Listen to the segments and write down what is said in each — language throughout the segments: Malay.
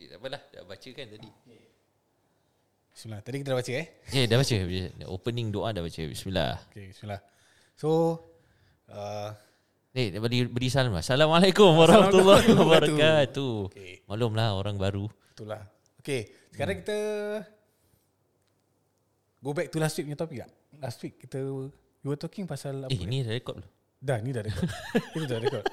Eh, tak apalah, dah baca kan tadi. Bismillah. Tadi kita dah baca eh. Eh, dah baca. Opening doa dah baca. Bismillah. Okay, bismillah. So, uh, Eh, dia beri, beri salam. Assalamualaikum warahmatullahi wabarakatuh. Okay. Maklumlah orang baru. itulah. Okay, sekarang kita go back to last week punya topik tak? Last week kita we were talking pasal apa? Eh, ni dah belum? Dah, ni dah record. Itu dah record.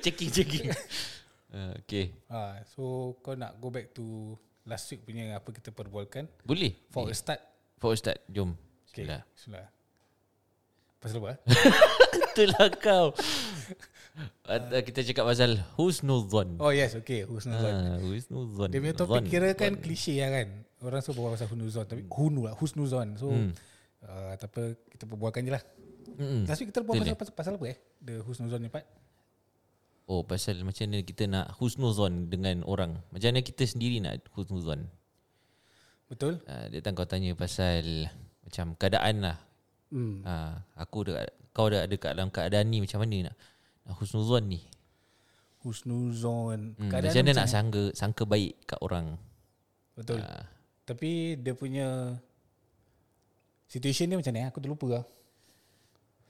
checking, checking. uh, okay. Ha, so kau nak go back to last week punya apa kita perbualkan Boleh. for a eh, start. for a start. Jom. Okay. Bismillah. Bismillah. Pasal apa? eh? Itulah kau. Uh, kita cakap pasal husnuzon. Oh yes, okay. Husnuzon. Ah, husnuzon. Dia punya topik kira kan Zon. klise lah kan. Orang semua berbual pasal husnuzon tapi hunu lah, husnuzon. So Hmm. uh, tak apa kita perbualkan je lah. Mm-mm. Last week kita berbual pasal, pasal, pasal apa eh? The husnuzon ni part. Oh, pasal macam mana kita nak husnuzon dengan orang. Macam mana kita sendiri nak husnuzon. Betul? Uh, dia datang kau tanya pasal macam keadaan lah. Hmm. Uh, aku dah, kau dah ada kat dalam keadaan ni macam mana nak, nak husnuzon ni. Husnuzon. Hmm, Keadaan macam mana nak sangka, sangka baik kat orang. Betul. Ah. Tapi dia punya situation dia macam ni? Aku terlupa lah.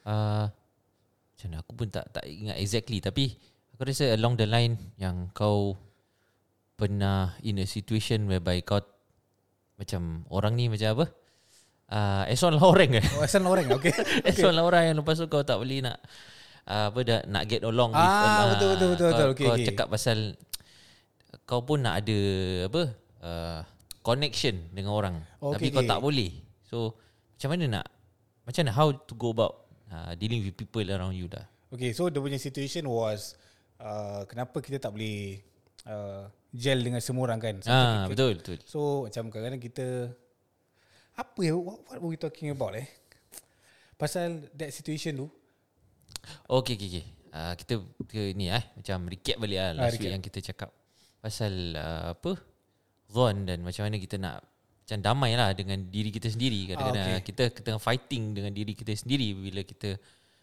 Uh, macam mana aku pun tak tak ingat exactly tapi aku rasa along the line yang kau pernah in a situation whereby kau macam orang ni macam apa? Uh, Eson lah orang kan? Oh, asal orang okay. Eson lah orang yang lepas tu kau tak boleh nak uh, apa dah nak get along with Ah, uh, betul, betul, betul, kau, betul. Okay, kau okay. cakap pasal kau pun nak ada apa uh, connection dengan orang Okay, tapi kau okay. tak boleh so macam mana nak macam mana how to go about uh, dealing with people around you dah Okay, so the punya situation was uh, kenapa kita tak boleh uh, gel dengan semua orang kan? Ah betul betul So macam kadang-kadang kita apa ya what, what were we talking about eh? Pasal that situation tu. okay okay, okay. Uh, kita, kita ni eh macam recap balik lah last Ah, week yang kita cakap pasal uh, apa zon dan macam mana kita nak macam damai lah dengan diri kita sendiri kadang-kadang Ah, ah, kita kita tengah fighting dengan diri kita sendiri bila kita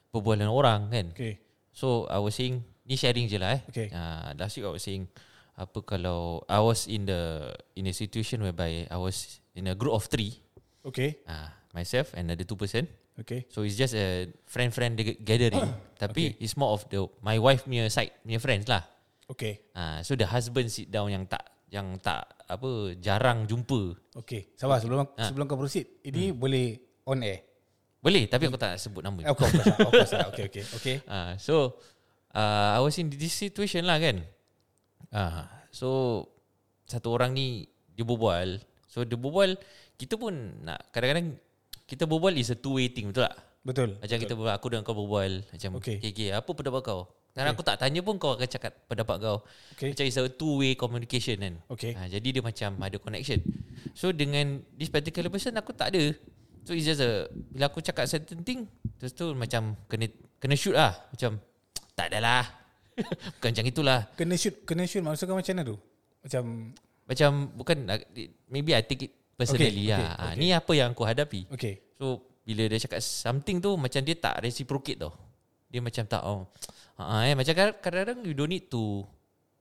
berbual dengan orang kan Okay. so I was saying ni sharing je lah eh Okay. uh, last week I was saying apa kalau I was in the in a situation whereby I was in a group of three Okay. uh, myself and another two person Okay. So it's just a friend-friend gathering. Tapi it's more of the my wife punya side punya friends lah. Okay. Ah, so the husband sit down yang tak yang tak apa jarang jumpa. Okay. Sabar sebelum Ah. sebelum kau proceed. Ini Hmm. boleh on air. Boleh tapi aku tak sebut nama. Course. lah. Okay, okay. Okay. Ah, so uh, I was in this situation lah kan. Ah, so satu orang ni dia berbual. So dia berbual kita pun nak kadang-kadang kita berbual is a two way thing betul tak? Betul. Macam kita berbual, aku dengan kau berbual macam Okay. okay. okay, okay apa pendapat kau? Kadang aku tak tanya pun kau akan cakap pendapat kau. Okay. Macam it's a two way communication kan. Okay. Ha, jadi dia macam ada connection. So dengan this particular person aku tak ada. So it's just a bila aku cakap certain thing terus tu macam kena kena shoot lah. Macam tak adalah. bukan macam itulah. Kena shoot, kena shoot maksud kau macam mana tu? Macam Macam bukan maybe I take it personally Okay, lah. okay, Ha, okay. ni apa yang aku hadapi. okay. So bila dia cakap something tu macam dia tak reciprocate tau. Dia macam tak oh. Ha eh macam kadang- kadang-kadang you don't need to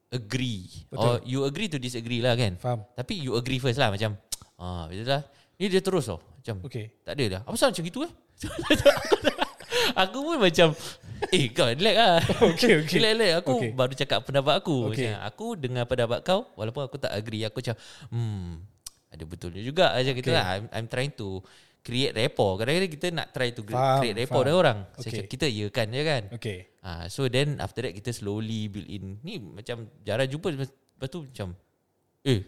agree Betul. or you agree to disagree lah kan. Faham. Tapi you agree first lah macam ah betul lah. Ni dia terus tau. Macam Okay. tak ada dah. Apa pasal macam gitu eh? aku pun macam eh kau relax lah. Okay, okay. Relax, relax. Aku Okay. baru cakap pendapat aku. Okay. Macam, aku dengar pendapat kau walaupun aku tak agree aku macam hmm ada betulnya juga macam gitu Okay. lah. I'm, I'm trying to create rapport. Kadang-kadang kita nak try to Faham, create rapport dengan orang. Okay. Saya cakap, kita ya kan je kan. Okay. Ah, so then after that kita slowly build in. Ni macam jarang jumpa lepas, tu macam eh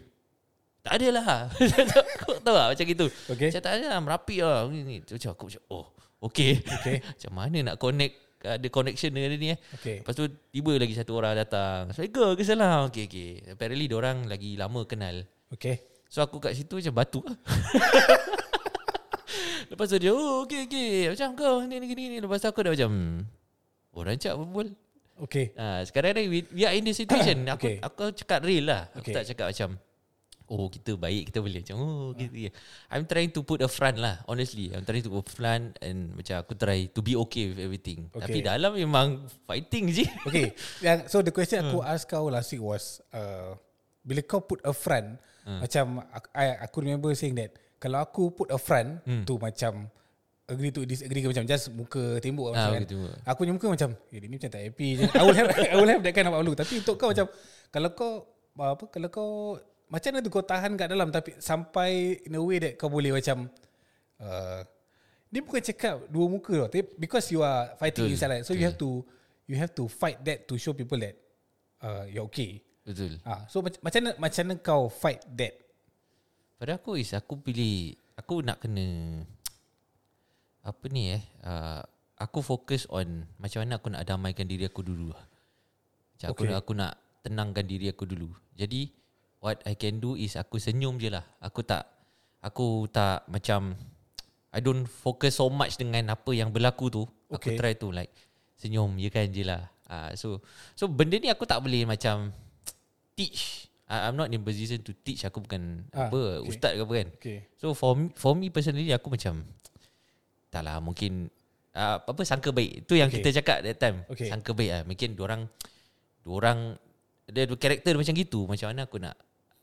tak ada lah. Kau tahu tak macam gitu. Okay. Macam tak ada lah merapi lah. Macam aku macam oh okay. Okay. macam mana nak connect ada connection dengan dia ni eh. Okay. Lepas tu tiba lagi satu orang datang. Assalamualaikum ke salam. Okay okay. Apparently orang lagi lama kenal. Okay. So aku kat situ macam batu lah. Lepas tu dia, oh okay okay. Macam kau ni ni ni. ni. Lepas tu aku dah macam, hmm, oh rancak berbual. Okay. Ha, sekarang ni we, we are in this situation. aku Okay. aku cakap real lah. Aku Okay. tak cakap macam oh kita baik kita boleh macam oh gitu ya. I'm trying to put a front lah honestly. I'm trying to put front and macam aku try to be okay with everything. Okay. Tapi dalam memang fighting je. Okay. Yang, so the question aku ask kau last week was uh, bila kau put a front macam aku, I, aku remember saying that kalau aku put a front tu macam agree to disagree macam just muka tembok Ah, macam kan. tembok. Aku punya muka macam eh, dia ni macam tak happy je. I will have I will have that kind of outlook. Tapi untuk kau macam kalau kau apa kalau kau macam mana tu kau tahan kat dalam tapi sampai in a way that kau boleh macam uh, dia bukan cakap dua muka tau. Tapi because you are fighting Betul, inside right, so you have to you have to fight that to show people that uh, you're okay. Betul. Ah, so mac- macam mana macam mana kau fight that? Pada aku is aku pilih aku nak kena apa ni eh uh, aku fokus on macam mana aku nak damaikan diri aku dulu lah. Macam aku, Okay. aku nak tenangkan diri aku dulu. Jadi what I can do is aku senyum je lah. Aku tak aku tak macam I don't focus so much dengan apa yang berlaku tu. Aku Okay. try to like senyum je kan je lah. Uh, so so benda ni aku tak boleh macam teach. I, I'm not in position to teach. Aku bukan Ah, apa okay. ustaz ke apa kan. Okay. So for me, for me personally aku macam tak lah mungkin uh, apa sangka baik. Tu yang Okay. okay. kita cakap that time. Okay. Sangka baik lah. Mungkin orang orang dia ada karakter macam gitu. Macam mana aku nak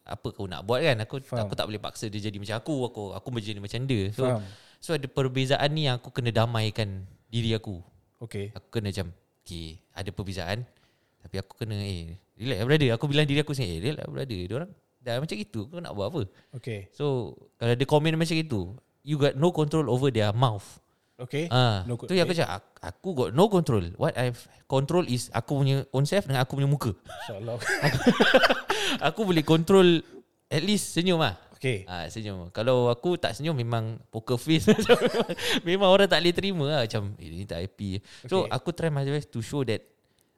apa kau nak buat kan? Aku Faham. aku tak boleh paksa dia jadi macam aku. Aku aku menjadi macam dia. So Faham. so ada perbezaan ni yang aku kena damaikan diri aku. Okay. Aku kena macam Okay Ada perbezaan Tapi aku kena Eh relax lah brother Aku bilang diri aku sendiri Eh relax lah brother Diorang dah macam itu Kau nak buat apa Okay. So Kalau dia komen macam itu You got no control over their mouth Okay. Ah, No Tu yang aku cakap aku, aku got no control What I've control is Aku punya own self Dengan aku punya muka InsyaAllah. Aku boleh control At least senyum lah okay. Ah senyum. Kalau aku tak senyum memang poker face. memang orang tak boleh terima lah macam eh, ni tak happy. So Okay. aku try my best to show that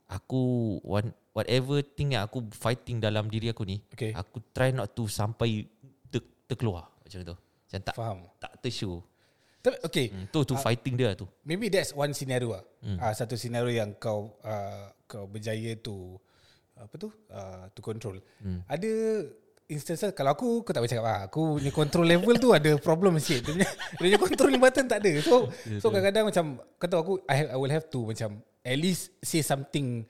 aku want whatever thing yang aku fighting dalam diri aku ni, Okay. aku try not to sampai ter, terkeluar macam tu. Macam tak Faham. tak tershow. Tapi, okay. Hmm, tu tu fighting dia tu. Maybe that's one scenario lah. Hmm. Uh, satu scenario yang kau uh, kau berjaya to apa tu? Uh, to control. Hmm. Ada instances kalau aku aku tak boleh cakap ah aku punya control level tu ada problem sikit. Dia punya, dia punya controlling button tak ada. So so kadang-kadang macam kata aku I, have, I will have to macam at least say something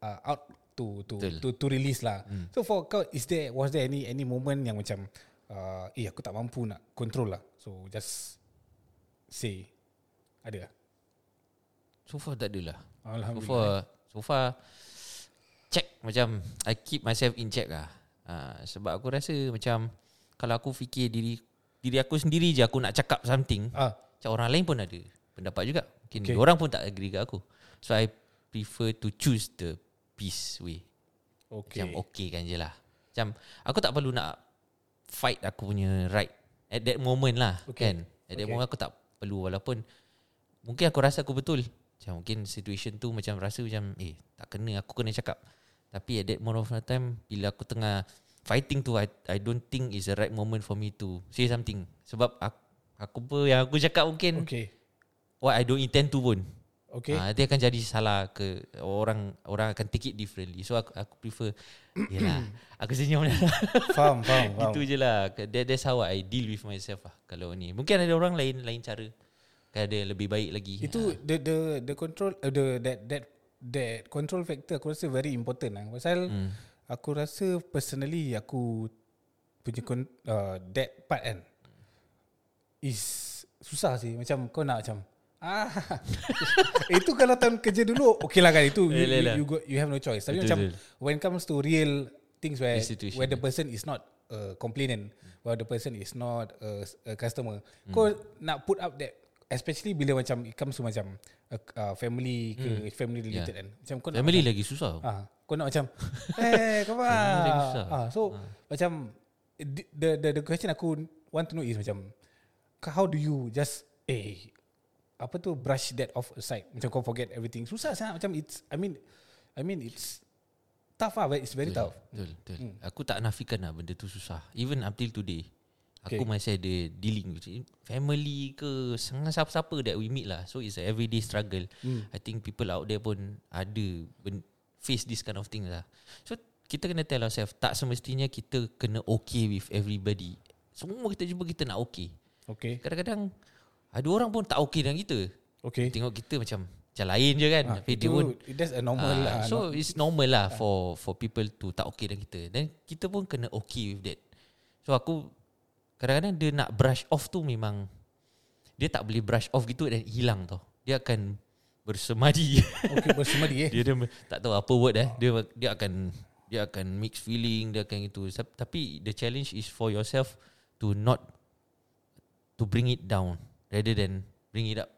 uh, out to to Betul. to to release lah. Hmm. So for kau is there was there any any moment yang macam uh, eh aku tak mampu nak control lah. So just say ada lah. So far tak adalah. So Alhamdulillah. far so far check macam I keep myself in check lah. Uh, sebab aku rasa macam kalau aku fikir diri diri aku sendiri je aku nak cakap something, Ah, macam orang lain pun ada pendapat juga. Mungkin Okay. orang pun tak agree kat aku. So I prefer to choose the peace way. okay. Macam okay kan je lah. Macam aku tak perlu nak fight aku punya right at that moment lah Okay. kan. At that Okay. moment aku tak perlu walaupun mungkin aku rasa aku betul. Macam mungkin situation tu macam rasa macam eh tak kena aku kena cakap. Tapi at that moment of time bila aku tengah fighting tu I, I don't think is the right moment for me to say something. Sebab aku, aku pun yang aku cakap mungkin okay. Okay. what I don't intend to pun. Okay. Ah, dia akan jadi salah ke orang orang akan take it differently. So aku aku prefer yalah. aku senyum lah. faham, faham, faham. Itu je lah. That, that's how I deal with myself lah kalau ni. Mungkin ada orang lain lain cara. Kan ada lebih baik lagi. Itu the the the control uh, the that that that control factor aku rasa very important lah. Pasal hmm. aku rasa personally aku punya uh, that part kan is susah sih. Macam kau nak macam ah itu kalau tahun kerja dulu okay lah kan itu you, Yelah, you, you, got, you have no choice. Tapi Betul, macam betul. when it comes to real things where where the person is not a complainant, where the person is not a, a customer, kau nak put up that especially bila macam it comes to macam a, uh, family ke family related kan. Macam kau nak Family macam, lagi susah. ah, kau nak macam eh kau susah. ah, so macam the, the the the question aku want to know is macam how do you just eh apa tu brush that off aside macam kau forget everything susah sangat macam it's I mean I mean it's tough ah but it's very tough Betul, betul. Hmm. Aku tak nafikan lah benda tu susah. Even up till today. Okay. Aku masih ada dealing with it. family ke sangat siapa-siapa that we meet lah. So it's a everyday struggle. Hmm. I think people out there pun ada ben- face this kind of thing lah. So kita kena tell ourselves tak semestinya kita kena okay with everybody. Semua kita jumpa kita nak okay. Okay. Kadang-kadang ada orang pun tak okay dengan kita. Okay. Tengok kita macam macam lain je kan. Tapi dia itu, pun that's a normal Ah, lah. So no? it's normal lah for for people to tak okay dengan kita. Dan kita pun kena okay with that. So aku kadang-kadang dia nak brush off tu memang dia tak boleh brush off gitu dan hilang tau. Dia akan bersemadi. Okay, bersemadi eh. dia dia tak tahu apa word eh. Dia dia akan dia akan mix feeling, dia akan itu. Tapi the challenge is for yourself to not to bring it down rather than bring it up.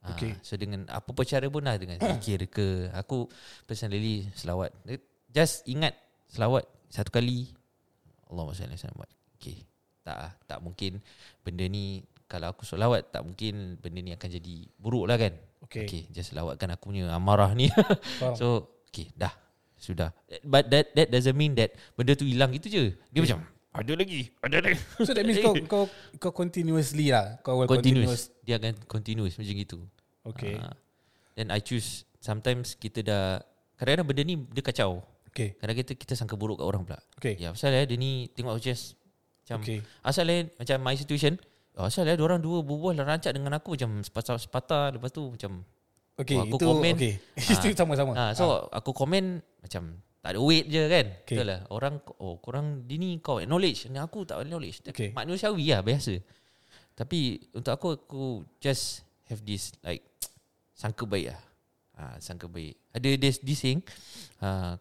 Ah, Okay. so dengan apa pun cara pun lah dengan zikir ke aku personally selawat. Just ingat selawat satu kali Allahumma salli alaihi wasallam. Okay. Tak tak mungkin benda ni kalau aku selawat tak mungkin benda ni akan jadi buruk lah kan. Okay. Okay, just lawatkan aku punya amarah ni. So, okay, dah. Sudah. But that that doesn't mean that benda tu hilang gitu je. Dia macam ada lagi, ada lagi. So that means kau kau kau continuously lah. Kau will continuous. Dia akan continuous macam gitu. Okay. Ah. then I choose sometimes kita dah kadang-kadang benda ni dia kacau. Okay. Kadang kita kita sangka buruk kat orang pula. Okay. Ya, pasal eh dia ni tengok just macam Okay. Asal eh macam my situation oh, Asal eh orang dua berbual rancak dengan aku Macam sepatah-sepatah Lepas tu macam Okay, Oh, aku itu komen. okay. Ah. itu sama-sama. ha, So aku komen Macam tak ada weight je kan Okay. Betul lah Orang Oh korang Dia ni kau acknowledge Dan aku tak acknowledge Okay. Manusiawi lah biasa Tapi Untuk aku Aku just Have this like Sangka baik lah ha, Sangka baik Ada this, this saying ha,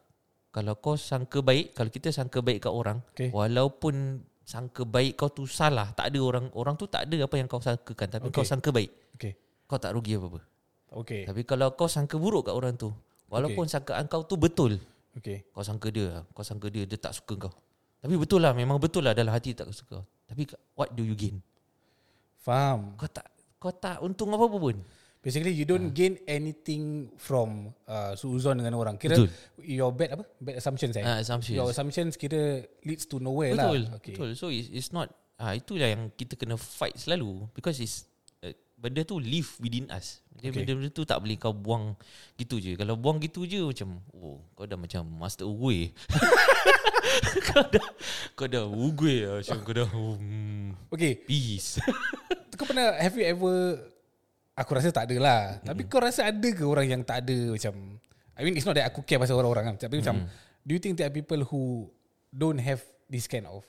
Kalau kau sangka baik Kalau kita sangka baik kat orang Okay. Walaupun Sangka baik kau tu salah Tak ada orang Orang tu tak ada apa yang kau sangkakan Tapi Okay. kau sangka baik Okay. Kau tak rugi apa-apa Okay. Tapi kalau kau sangka buruk kat orang tu Walaupun okay. sangkaan kau tu betul Okay. Kau sangka dia Kau sangka dia Dia tak suka kau Tapi betul lah Memang betul lah Dalam hati tak suka kau Tapi what do you gain Faham. Kau tak Kau tak untung apa-apa pun Basically you don't gain anything from uh, suuzon dengan orang. Kira Betul. your bad apa? Bad assumptions eh. Ah, assumptions. Your assumptions kira leads to nowhere Betul lah. Okay. Betul So it's, it's not ah Itulah yang kita kena fight selalu Because it's uh, Benda tu live within us. Dia Okay. Benda-benda tu tak boleh kau buang Gitu je. Kalau buang gitu je Macam Oh kau dah macam Master Uwe Kau dah Kau dah Uwe lah Macam kau dah hmm, Okay. Peace. Kau pernah have you ever Aku rasa tak ada lah. Mm. Tapi kau rasa ada ke orang yang tak ada Macam I mean it's not that aku care pasal orang-orang kan. Tapi macam Do you think there are people who Don't have this kind of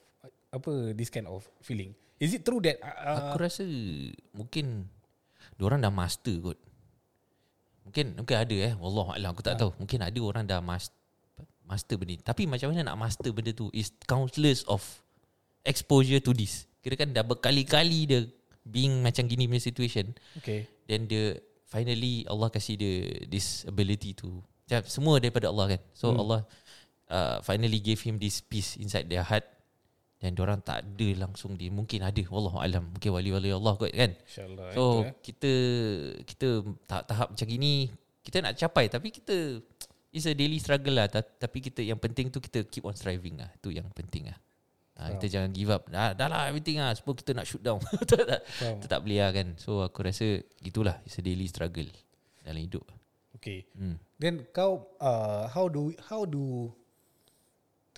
Apa This kind of feeling? Is it true that uh, Aku rasa Mungkin Diorang dah master kot. Mungkin Mungkin ada eh. Wallah alam aku tak tahu. Mungkin ada orang dah master Master benda ni. Tapi macam mana nak master benda tu Is countless of Exposure to this. Kira kan dah berkali-kali dia Being macam gini punya situation. Okay. Then dia Finally Allah kasih dia This ability to macam Semua daripada Allah kan. So hmm. Allah uh, Finally gave him this peace Inside their heart Dan orang tak ada langsung dia Mungkin ada Wallahu alam. Mungkin wali-wali Allah kot kan. InsyaAllah So eh. kita Kita tahap-tahap macam gini Kita nak capai. Tapi kita It's a daily struggle lah. Ta- Tapi kita Yang penting tu Kita keep on striving lah. Tu yang penting lah. Ha, Kita jangan give up. Dah, dah lah everything lah. Sebab kita nak shoot down. Tak, tak. Kita tak boleh lah kan. So aku rasa Itulah It's a daily struggle Dalam hidup. Okay. Hmm. Then kau uh, How do How do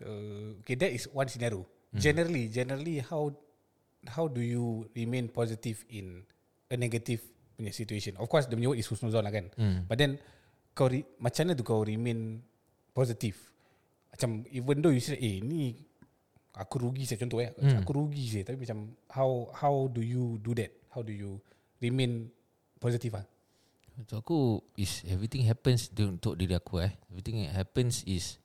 uh, Okay that is one scenario Generally Generally how How do you Remain positive in A negative Punya situation Of course the punya word is husnuzon lah kan Hmm. But then kau re, Macam mana tu kau remain Positive Macam Even though you say Eh ni Aku rugi saya contoh eh Hmm. Aku rugi saya Tapi macam How How do you do that How do you Remain Positive ah? Untuk aku is everything happens tu- untuk diri aku eh. Everything that happens is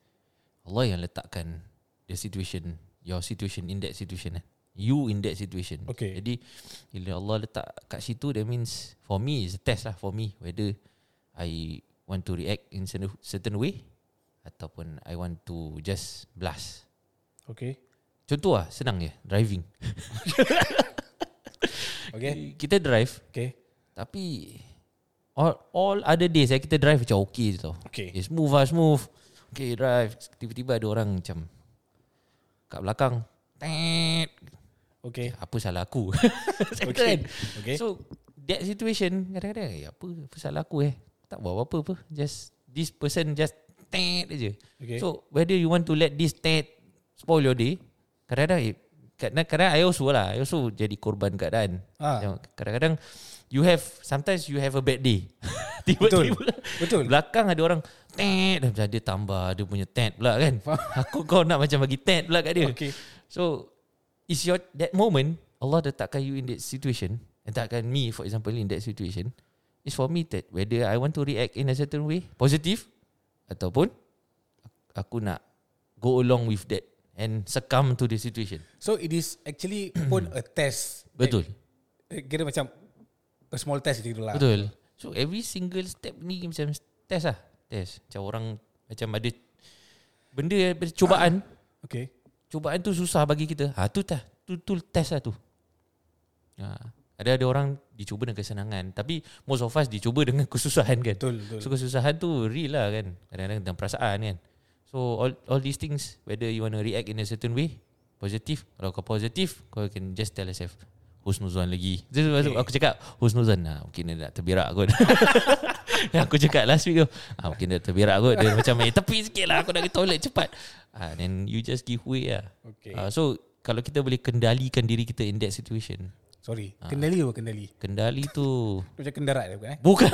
Allah yang letakkan the situation, your situation in that situation eh. You in that situation. Okay. Jadi bila Allah letak kat situ that means for me is a test lah for me whether I want to react in certain, certain way ataupun I want to just blast. Okay Contoh lah senang je driving. Okay Kita drive Okay tapi all, all other days eh, kita drive macam okay je tau. Okay Okay, smooth lah, smooth. Okay, drive. Tiba-tiba ada orang macam kat belakang. Tet. Okay Apa salah aku? Okay. kan? Okay. So, that situation, kadang-kadang, eh, apa, apa salah aku eh? Tak buat apa-apa apa. Just, this person just tet aja. Okay. So whether you want to let this tet spoil your day, kadang-kadang eh, kadang-kadang I also lah, I also jadi korban keadaan. Ah. Kadang-kadang you have sometimes you have a bad day. Tiba-tiba Betul. belakang ada orang tet dah dia tambah dia punya tet pula kan. Aku kau nak macam bagi tet pula kat dia. Okay. So is your that moment Allah letakkan you in that situation and takkan me for example in that situation is for me that whether I want to react in a certain way positive ataupun aku nak go along with that and succumb to the situation. So it is actually pun a test. Betul. Eh, Kira macam a small test gitu lah. Betul. So every single step ni macam test lah. Test. Macam orang macam ada benda ada cubaan. Okay. Cubaan tu susah bagi kita. Ha tu tah. Tu tu test lah tu. Ha. Ada ada orang dicuba dengan kesenangan tapi most of us dicuba dengan kesusahan kan. Betul, betul. So kesusahan tu real lah kan. Kadang-kadang dalam perasaan kan. So all all these things whether you want to react in a certain way positif kalau kau positif kau can just tell yourself husnuzan lagi. Jadi okay. aku cakap husnuzan nah mungkin dia nak terberak kot. Yang aku cakap last week tu ah, Mungkin dia terberak kot Dia macam eh, Tepi sikit lah Aku nak pergi toilet cepat ah, Then you just give way lah Okay. ah, So Kalau kita boleh kendalikan diri kita In that situation Sorry. Ah. Kendali apa kendali? Kendali tu Macam kendarat dia bukan eh? Bukan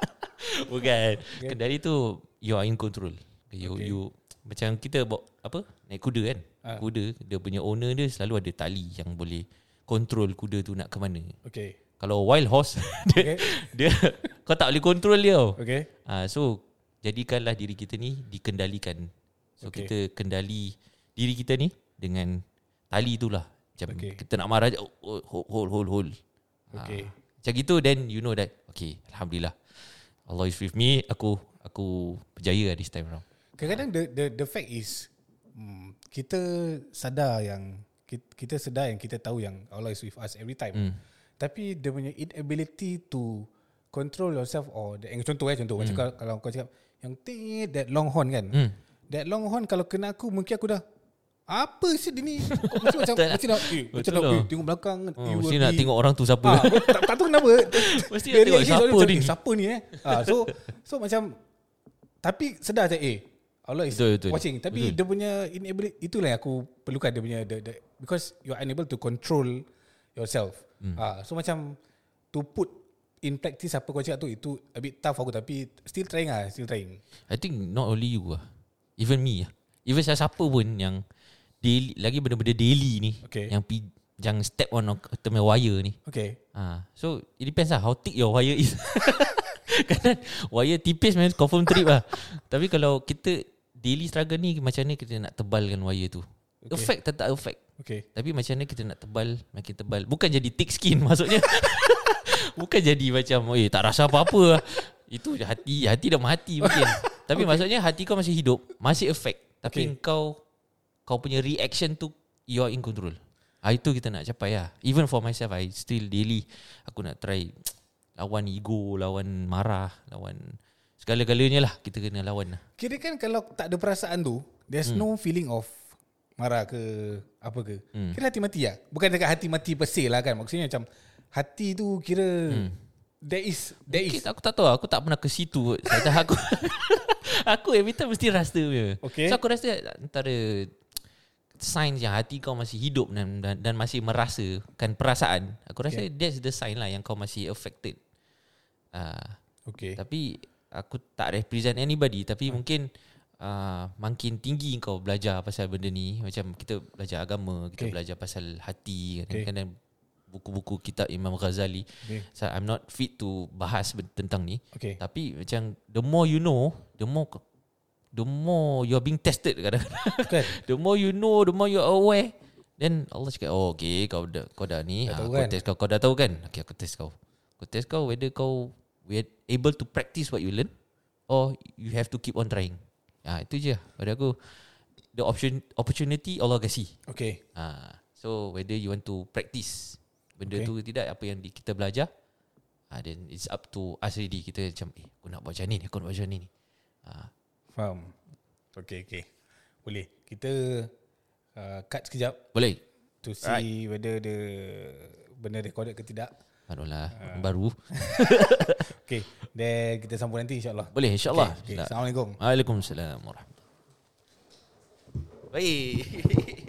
Bukan Kendali tu You are in control You Okay. you Macam kita bawa Apa Naik kuda kan Ah. Kuda Dia punya owner dia Selalu ada tali Yang boleh Control kuda tu nak ke mana Okay. Kalau wild horse dia, Okay. dia Kau tak boleh control dia tau Okay. Ah, so jadikanlah diri kita ni dikendalikan. So Okay. kita kendali diri kita ni dengan tali itulah. Macam Okay. kita nak marah oh, oh, hold hold hold hold. Okay. Ah, macam gitu then you know that okay alhamdulillah. Allah is with me. Aku aku berjaya lah this time around. Kadang-kadang the the the fact is hmm, kita sadar yang kita, kita sedar yang kita tahu yang Allah is with us every time. Hmm. Tapi dia punya inability to control yourself or the, yang contoh eh contoh macam kalau, kalau kau cakap yang tit that long horn kan. Hmm. That long horn kalau kena aku mungkin aku dah apa sih dia ni? Mesti macam Betul mesti nak eh, macam Betul nak eh, tengok belakang Oh, mesti nak tengok orang tu siapa. Ah, tak, tak tahu kenapa. Mesti nak tengok siapa macam, ni. eh, Siapa ni eh? Ah, so so macam tapi sedar je eh Allah is Betul, betul. watching tapi Betul. dia punya inability itulah yang aku perlukan dia punya the, the, because you are unable to control yourself. Hmm. Ah, so macam to put in practice apa kau cakap tu itu a bit tough aku tapi still trying ah, still trying. I think not only you lah. Even me lah. Even siapa pun yang daily, lagi benda-benda daily ni. Okay. Yang pi, yang step on term wire ni. Okay. Ah, so it depends lah how thick your wire is. Kadang wire tipis memang confirm trip lah. Tapi kalau kita daily struggle ni macam ni kita nak tebalkan wire tu. Okay. Effect tetap effect. Okay. Tapi macam mana kita nak tebal Makin tebal Bukan jadi thick skin maksudnya Bukan jadi macam Eh tak rasa apa-apa lah. Itu hati Hati dah mati mungkin Tapi okay. maksudnya Hati kau masih hidup Masih effect Tapi okay. kau Kau punya reaction tu You are in control ah, Itu kita nak capai lah Even for myself I still daily Aku nak try Lawan ego Lawan marah Lawan Segala-galanya lah Kita kena lawan lah Kira kan kalau tak ada perasaan tu there's Hmm. no feeling of marah ke apa ke. Hmm. Kira hati mati lah. Bukan dekat hati mati per se lah kan. Maksudnya macam hati tu kira there is there Mungkin is aku tak tahu Aku tak pernah ke situ Saya aku Aku every time mesti rasa punya Okay. So aku rasa Antara Signs yang hati kau masih hidup Dan, dan, dan masih merasakan perasaan Aku rasa Okay. that's the sign lah Yang kau masih affected uh, Okay. Tapi Aku tak represent anybody Tapi mungkin uh, Makin tinggi kau belajar pasal benda ni Macam kita belajar agama Kita Okay. belajar pasal hati Okay. Kadang-kadang Buku-buku kitab Imam Ghazali Okay. So I'm not fit to bahas tentang ni. Okay. Tapi macam the more you know, the more the more you are being tested kadang-kadang. Kan? the more you know, the more you are aware. Then Allah cakap, oh okay, kau dah, kau dah ni. Dah Ha, aku kan? test kau, kau dah tahu kan? Okay, aku test kau. Aku test kau whether kau able to practice what you learn or you have to keep on trying. Ah itu je. Pada aku, the option opportunity Allah kasih. Okay. Ha, so whether you want to practice benda Okay. tu ke tidak apa yang di, kita belajar, ha, then it's up to us already kita macam eh aku nak buat macam ni, aku nak buat macam ni ni. Ha, Faham. Okay, okay. Boleh. Kita uh, cut sekejap boleh. to see whether the benda recorded ke tidak. Aduhlah, baru. Okay. Then kita sambung nanti insyaAllah. Boleh insyaAllah. Okay, okay. Assalamualaikum. Waalaikumsalam warahmatullahi. Baik.